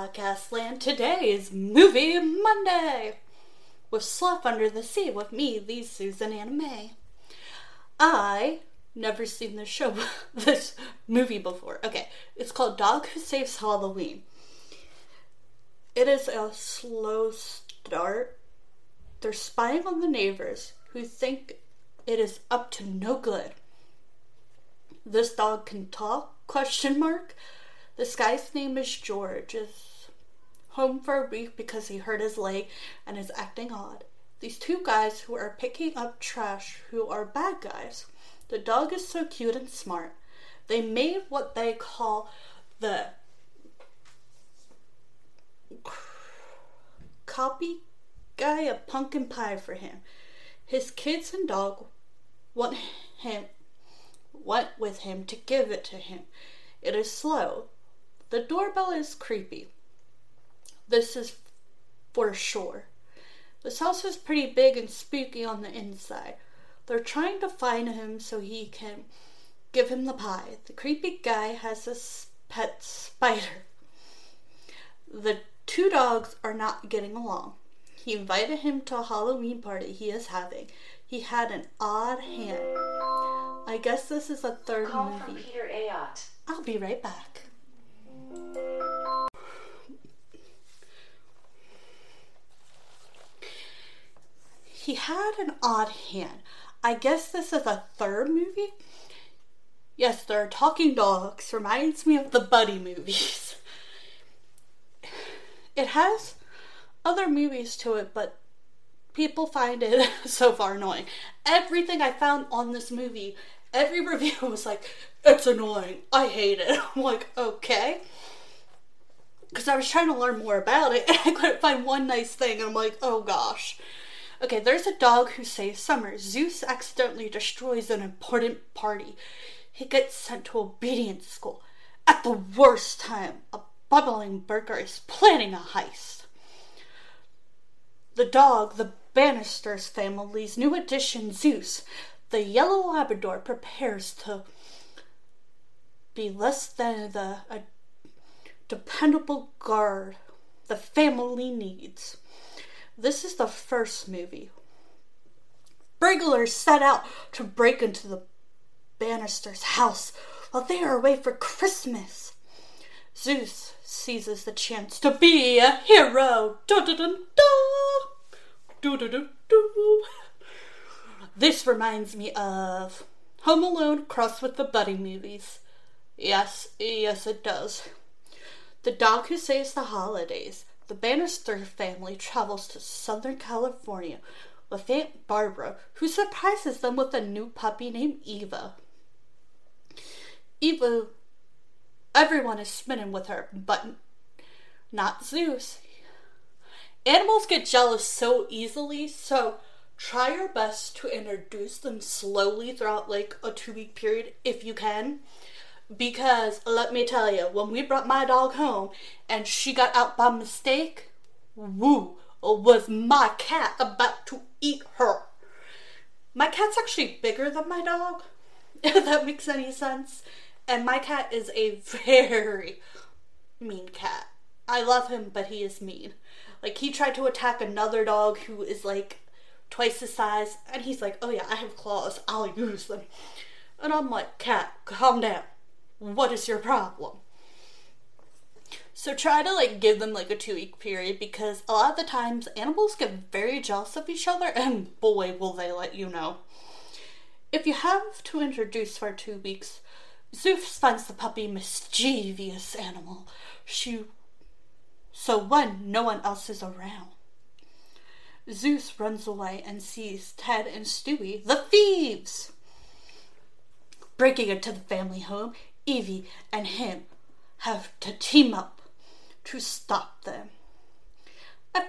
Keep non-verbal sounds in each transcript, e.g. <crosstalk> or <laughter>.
Podcast land. Today is Movie Monday with Slough Under the Sea with me, the Susan Anime. I never seen this show, <laughs> this movie before. Okay, it's called Dog Who Saves Halloween. It is a slow start. They're spying on the neighbors who think it is up to no good. This dog can talk? Question mark. This guy's name is George. Home for a week because he hurt his leg and is acting odd. These two guys who are picking up trash who are bad guys. The dog is so cute and smart. They made what they call the copy guy a pumpkin pie for him. His kids and dog want him went with him to give it to him. It is slow. The doorbell is creepy. This is for sure. This house is pretty big and spooky on the inside. They're trying to find him so he can give him the pie. The creepy guy has a pet spider. The two dogs are not getting along. He invited him to a Halloween party he is having. He had an odd hand. I guess this is a third Call movie. from Peter Ayotte. I'll be right back. He had an odd hand. I guess this is a third movie? Yes, there are talking dogs. Reminds me of the Buddy movies. It has other movies to it, but people find it <laughs> so far annoying. Everything I found on this movie, every review <laughs> was like, it's annoying. I hate it. <laughs> I'm like, okay. Because I was trying to learn more about it and I couldn't find one nice thing, and I'm like, oh gosh. Okay, there's a dog who saves Summer. Zeus accidentally destroys an important party. He gets sent to obedience school. At the worst time, a bubbling burger is planning a heist. The dog, the Bannisters family's new addition, Zeus, the yellow Labrador, prepares to be less than the dependable guard the family needs. This is the first movie. Burglars set out to break into the Bannister's house while they are away for Christmas. Zeus seizes the chance to be a hero. This reminds me of Home Alone crossed with the Buddy movies. Yes, yes, it does. The dog who saves the holidays. The Bannister family travels to Southern California with Aunt Barbara, who surprises them with a new puppy named Eva. Eva Everyone is smitten with her, but not Zeus. Animals get jealous so easily, so try your best to introduce them slowly throughout like a two week period if you can. Because let me tell you, when we brought my dog home and she got out by mistake, woo, was my cat about to eat her. My cat's actually bigger than my dog, <laughs> if that makes any sense. And my cat is a very mean cat. I love him, but he is mean. Like, he tried to attack another dog who is like twice his size, and he's like, Oh, yeah, I have claws, I'll use them. And I'm like, Cat, calm down. What is your problem? So try to like give them like a two week period because a lot of the times animals get very jealous of each other and boy will they let you know. If you have to introduce for two weeks, Zeus finds the puppy mischievous animal. She so when no one else is around. Zeus runs away and sees Ted and Stewie, the thieves, breaking into the family home. Evie and him have to team up to stop them. I,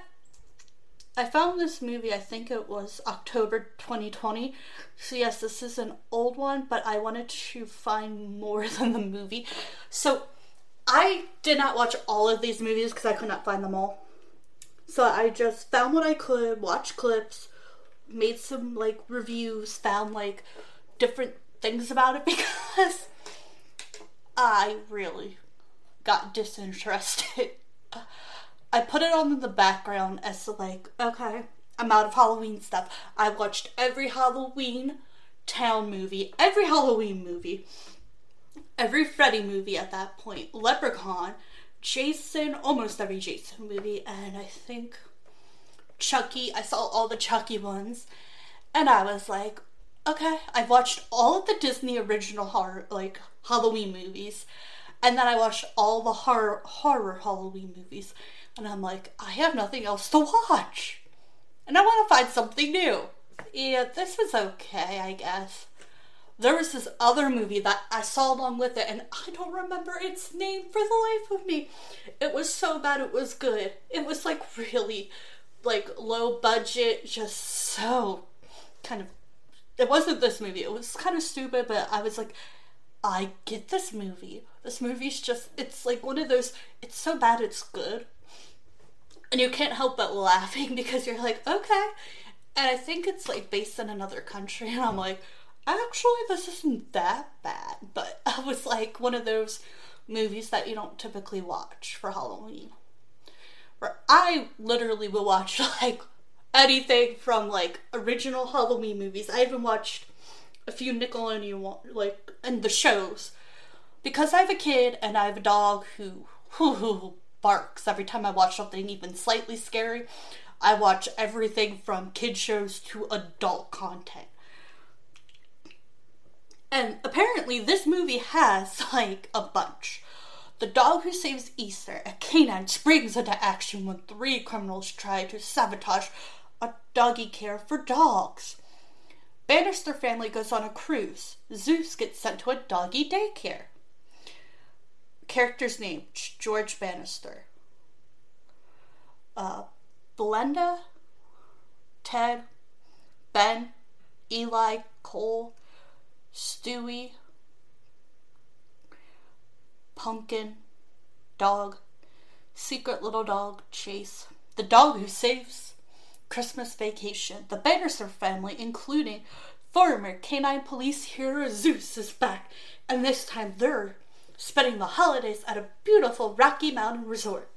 I found this movie, I think it was October 2020. So, yes, this is an old one, but I wanted to find more <laughs> than the movie. So, I did not watch all of these movies because I could not find them all. So, I just found what I could, watched clips, made some like reviews, found like different things about it <laughs> because I really got disinterested. <laughs> I put it on in the background as to like, okay, I'm out of Halloween stuff. I watched every Halloween town movie, every Halloween movie, every Freddy movie at that point, Leprechaun, Jason, almost every Jason movie, and I think Chucky. I saw all the Chucky ones, and I was like, okay, I've watched all of the Disney original horror, like Halloween movies, and then I watched all the horror horror Halloween movies, and I'm like, I have nothing else to watch, and I want to find something new. Yeah, this was okay, I guess. There was this other movie that I saw along with it, and I don't remember its name for the life of me. It was so bad, it was good. It was like really, like low budget, just so kind of it wasn't this movie. It was kind of stupid, but I was like, I get this movie. This movie's just, it's like one of those, it's so bad it's good. And you can't help but laughing <laughs> because you're like, okay. And I think it's like based in another country. And I'm like, actually, this isn't that bad. But <laughs> I was like one of those movies that you don't typically watch for Halloween. Where I literally will watch <laughs> like anything from like original Halloween movies. I even watched a few Nickelodeon like and the shows because I have a kid and I have a dog who who, who barks every time I watch something even slightly scary. I watch everything from kid shows to adult content. And apparently this movie has <laughs> like a bunch. The dog who saves Easter, a canine, springs into action when three criminals try to sabotage a doggy care for dogs. Bannister family goes on a cruise. Zeus gets sent to a doggy daycare. Character's name George Bannister. Uh, Belinda, Ted, Ben, Eli, Cole, Stewie, Pumpkin, Dog, Secret Little Dog, Chase, the dog who saves Christmas vacation. The Bannister family, including former canine police hero Zeus, is back, and this time they're spending the holidays at a beautiful Rocky Mountain resort.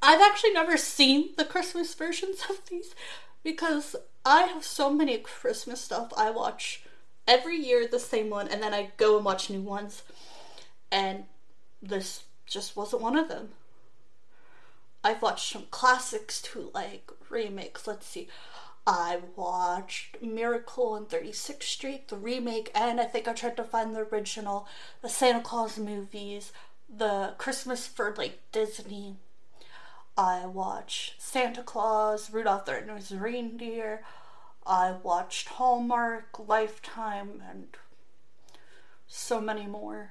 I've actually never seen the Christmas versions of these because I have so many Christmas stuff I watch every year the same one and then I go and watch new ones and this just wasn't one of them. I've watched from classics to like remakes. Let's see. I watched Miracle on 36th Street, the remake, and I think I tried to find the original, the Santa Claus movies, the Christmas for like Disney. I watched Santa Claus, Rudolph the Red-Nosed Reindeer. I watched Hallmark, Lifetime, and so many more.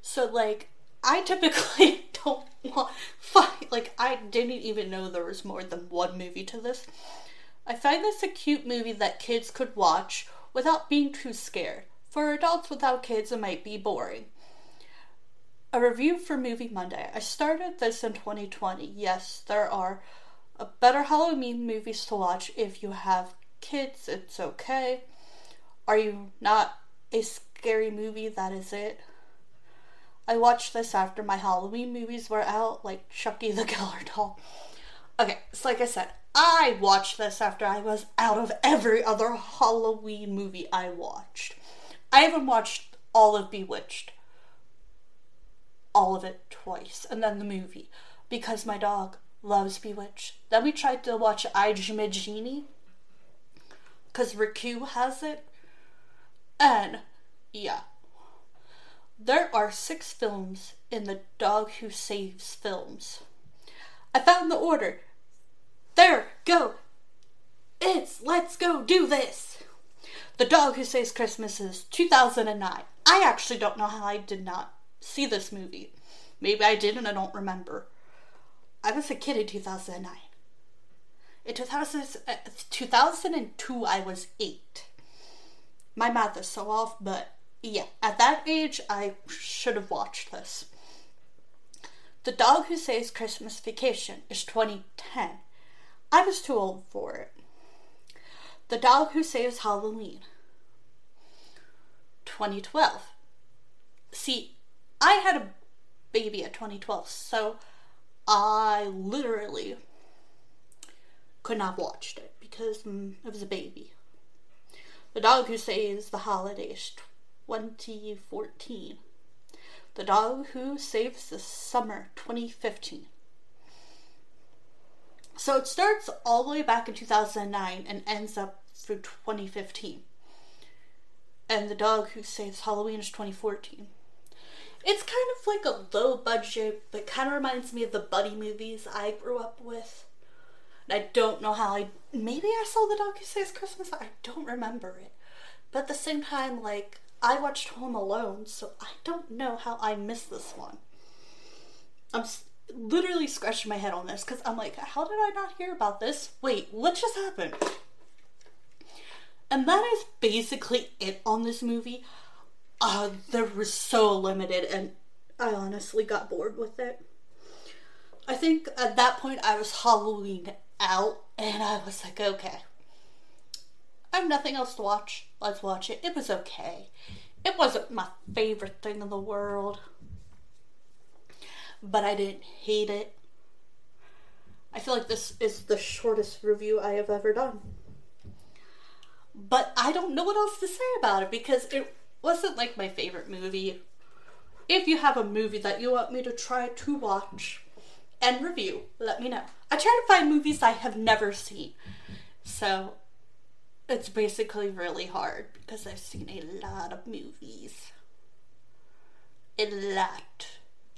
So like I typically <laughs> don't want fight like I didn't even know there was more than one movie to this. I find this a cute movie that kids could watch without being too scared. For adults without kids it might be boring. A review for Movie Monday. I started this in 2020. Yes, there are better Halloween movies to watch if you have kids, it's okay. Are you not a scary movie? That is it. I watched this after my Halloween movies were out, like Chucky the <laughs> Killer Doll. Okay, so like I said, I watched this after I was out of every other Halloween movie I watched. I even watched all of Bewitched. All of it twice, and then the movie. Because my dog loves Bewitched. Then we tried to watch I, Genie because Riku has it. And yeah, there are six films in the Dog Who Saves films. I found the order. There, go. It's Let's Go Do This. The Dog Who Saves Christmas is 2009. I actually don't know how I did not see this movie. Maybe I did and I don't remember. I was a kid in 2009. In 2000, uh, 2002, I was eight. My math is so off, but yeah, at that age, I should have watched this. The Dog Who Saves Christmas Vacation is 2010. I was too old for it. The Dog Who Saves Halloween. 2012. See, I had a baby at 2012, so I literally could not have watched it because mm, it was a baby. The Dog Who Saves the Holidays, 2014. The Dog Who Saves the Summer, 2015. So it starts all the way back in 2009 and ends up through 2015. And The Dog Who Saves Halloween is 2014. It's kind of like a low budget, but kind of reminds me of the buddy movies I grew up with. And I don't know how I. Maybe I saw the Dog Who Saves Christmas. I don't remember it. But at the same time, like, I watched Home Alone, so I don't know how I missed this one. I'm literally scratching my head on this because I'm like, how did I not hear about this? Wait, what just happened? And that is basically it on this movie. Uh, they were so limited, and I honestly got bored with it. I think at that point I was Halloween out, and I was like, okay, I have nothing else to watch. Let's watch it. It was okay. It wasn't my favorite thing in the world, but I didn't hate it. I feel like this is the shortest review I have ever done. But I don't know what else to say about it because it wasn't like my favorite movie. If you have a movie that you want me to try to watch, and review. Let me know. I try to find movies I have never seen. So it's basically really hard because I've seen a lot of movies. A lot.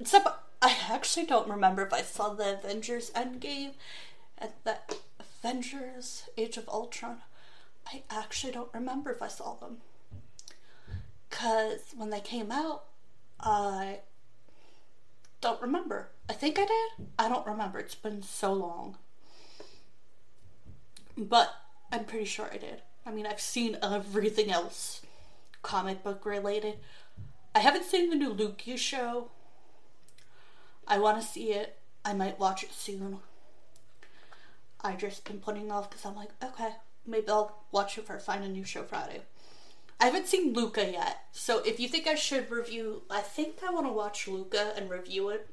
Except I actually don't remember if I saw the Avengers Endgame and the Avengers Age of Ultron. I actually don't remember if I saw them. Because when they came out, I don't remember. I think I did. I don't remember. It's been so long. But I'm pretty sure I did. I mean, I've seen everything else comic book related. I haven't seen the new Loki show. I want to see it. I might watch it soon. I just been putting off because I'm like, okay, maybe I'll watch it for Find a New Show Friday. I haven't seen Luca yet, so if you think I should review, I think I want to watch Luca and review it.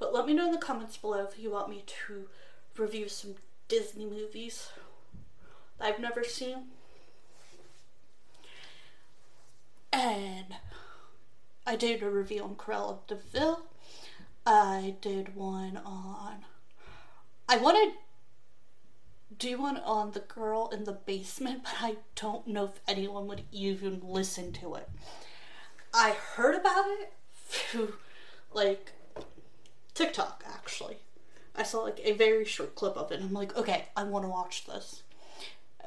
But let me know in the comments below if you want me to review some Disney movies I've never seen. And I did a review on Cruella de. I did one on. I wanted do one on the girl in the basement, but I don't know if anyone would even listen to it. I heard about it through like TikTok actually. I saw like a very short clip of it and I'm like, okay, I want to watch this.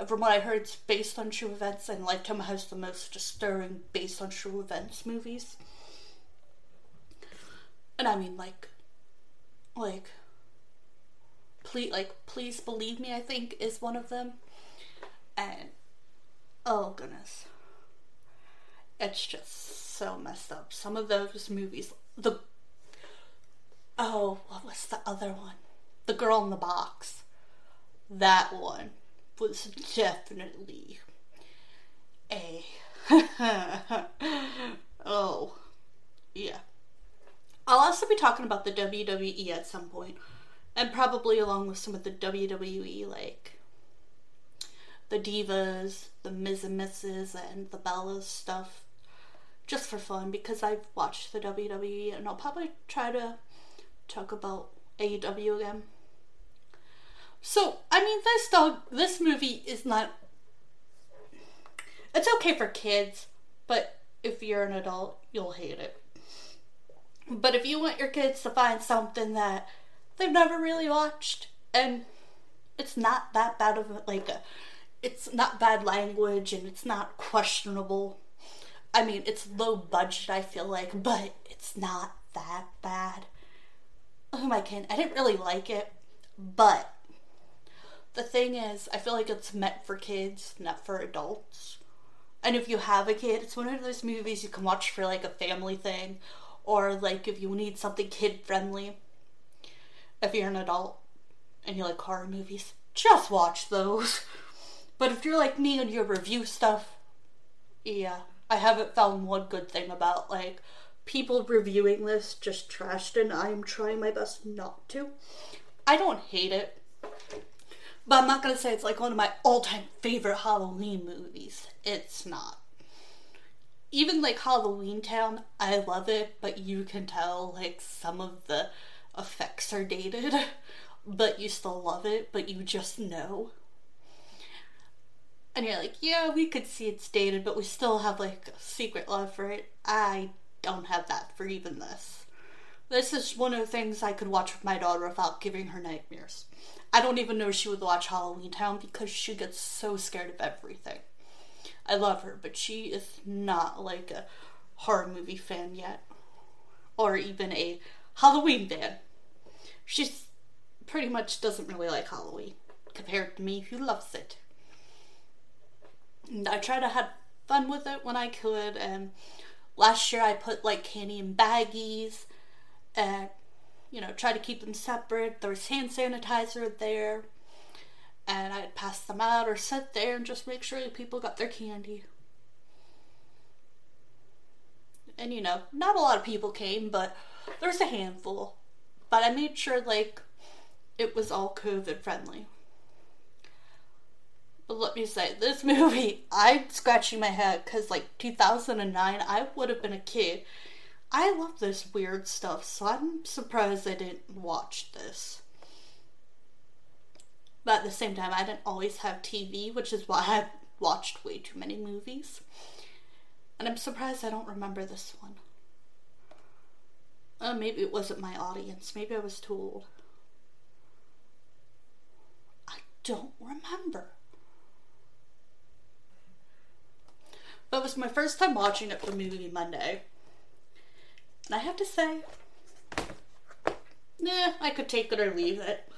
From what I heard, it's based on true events, and Lifetime has the most stirring based on true events movies. And I mean like like please like please believe me I think is one of them. And oh goodness. It's just so messed up. Some of those movies the oh, what was the other one? The Girl in the Box. That one was definitely a <laughs> oh yeah. I'll also be talking about the WWE at some point, and probably along with some of the WWE like the divas, the Miz and Mrs. and the Bellas stuff, just for fun because I've watched the WWE and I'll probably try to talk about AEW again. So I mean, this dog, this movie is not. It's okay for kids, but if you're an adult, you'll hate it. But if you want your kids to find something that they've never really watched, and it's not that bad of a, like a, it's not bad language and it's not questionable. I mean, it's low budget, I feel like, but it's not that bad. Oh my kidding? I didn't really like it, but the thing is, I feel like it's meant for kids, not for adults. And if you have a kid, it's one of those movies you can watch for like a family thing, or like if you need something kid friendly. If you're an adult and you like horror movies, just watch those. <laughs> But if you're like me and you review stuff, yeah, I haven't found one good thing about like people reviewing this just trashed, and I'm trying my best not to. I don't hate it, but I'm not gonna say it's like one of my all time favorite Halloween movies. It's not. Even like Halloween Town, I love it, but you can tell like some of the effects are dated, <laughs> but you still love it, but you just know. And you're like, yeah, we could see it's dated, but we still have like a secret love for it. I don't have that for even this. This is one of the things I could watch with my daughter without giving her nightmares. I don't even know if she would watch Halloween Town because she gets so scared of everything. I love her, but she is not like a horror movie fan yet, or even a Halloween fan. She pretty much doesn't really like Halloween compared to me, who loves it. And I try to have fun with it when I could, and last year I put like candy in baggies and you know, try to keep them separate. There was hand sanitizer there. And I'd pass them out or sit there and just make sure that people got their candy. And you know, not a lot of people came, but there's a handful. But I made sure like it was all COVID friendly. But let me say, this <laughs> movie, I'm scratching my head because like 2009, I would have been a kid I love this weird stuff, so I'm surprised I didn't watch this. But at the same time, I didn't always have TV, which is why I watched way too many movies. And I'm surprised I don't remember this one. Uh, maybe it wasn't my audience. Maybe I was too old. I don't remember. But it was my first time watching it for Movie Monday. I have to say, nah, I could take it or leave it.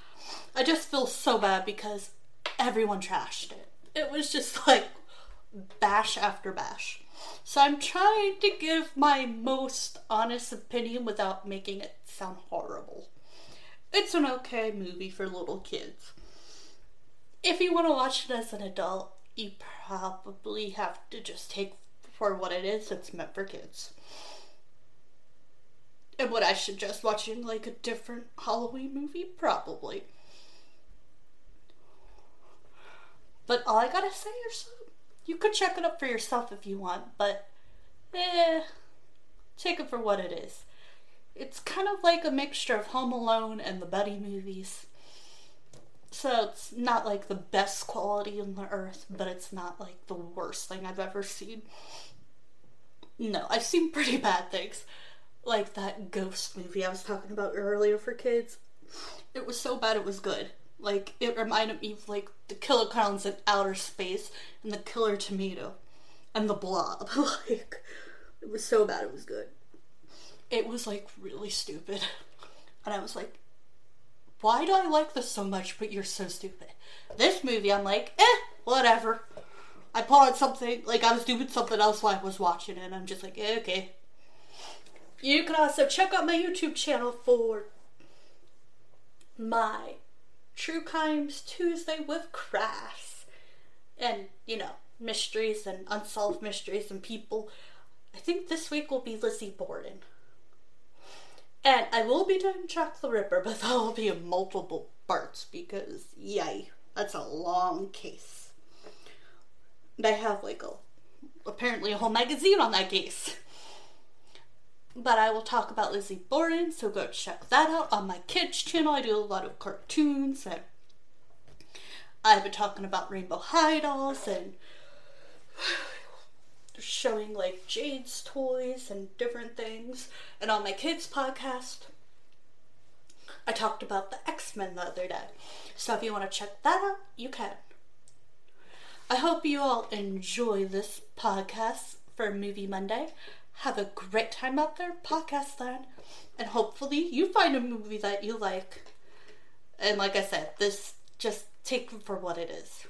I just feel so bad because everyone trashed it. It was just <laughs> like bash after bash. So I'm trying to give my most honest opinion without making it sound horrible. It's an okay movie for little kids. If you want to watch it as an adult, you probably have to just take for what it is. It's meant for kids. And would I suggest watching like a different Halloween movie? Probably. But all I gotta say is you could check it up for yourself if you want, but eh, take it for what it is. It's kind of like a mixture of Home Alone and the Buddy movies. So it's not like the best quality in the earth, but it's not like the worst thing I've ever seen. No, I've seen pretty bad things like that ghost movie I was talking about earlier for kids. It was so bad it was good. Like it reminded me of like the killer clowns in outer space and the killer tomato and the blob. <laughs> like it was so bad it was good. it was like really stupid. And I was like, why do I like this so much, but you're so stupid? This movie, I'm like, eh, whatever. I paused something, like I was doing something else while I was watching it, and I'm just like, eh, okay. You can also check out my YouTube channel for my True Crimes Tuesday with Crass. And, you know, mysteries and unsolved mysteries and people. I think this week will be Lizzie Borden. And I will be doing Jack the Ripper, but <laughs> that will be in multiple parts because, yay, that's a long case. I have like a, apparently a whole magazine on that case. But I will talk about Lizzie Borden, so go check that out on my kids channel. I do a lot of cartoons and I've been talking about Rainbow High dolls and showing like Jade's toys and different things. And on my kids' podcast, I talked about the X Men the other day. So if you want to check that out, you can. I hope you all enjoy this podcast for Movie Monday. Have a great time out there, podcast land, and hopefully you find a movie that you like. And like I said, this just take for what it is.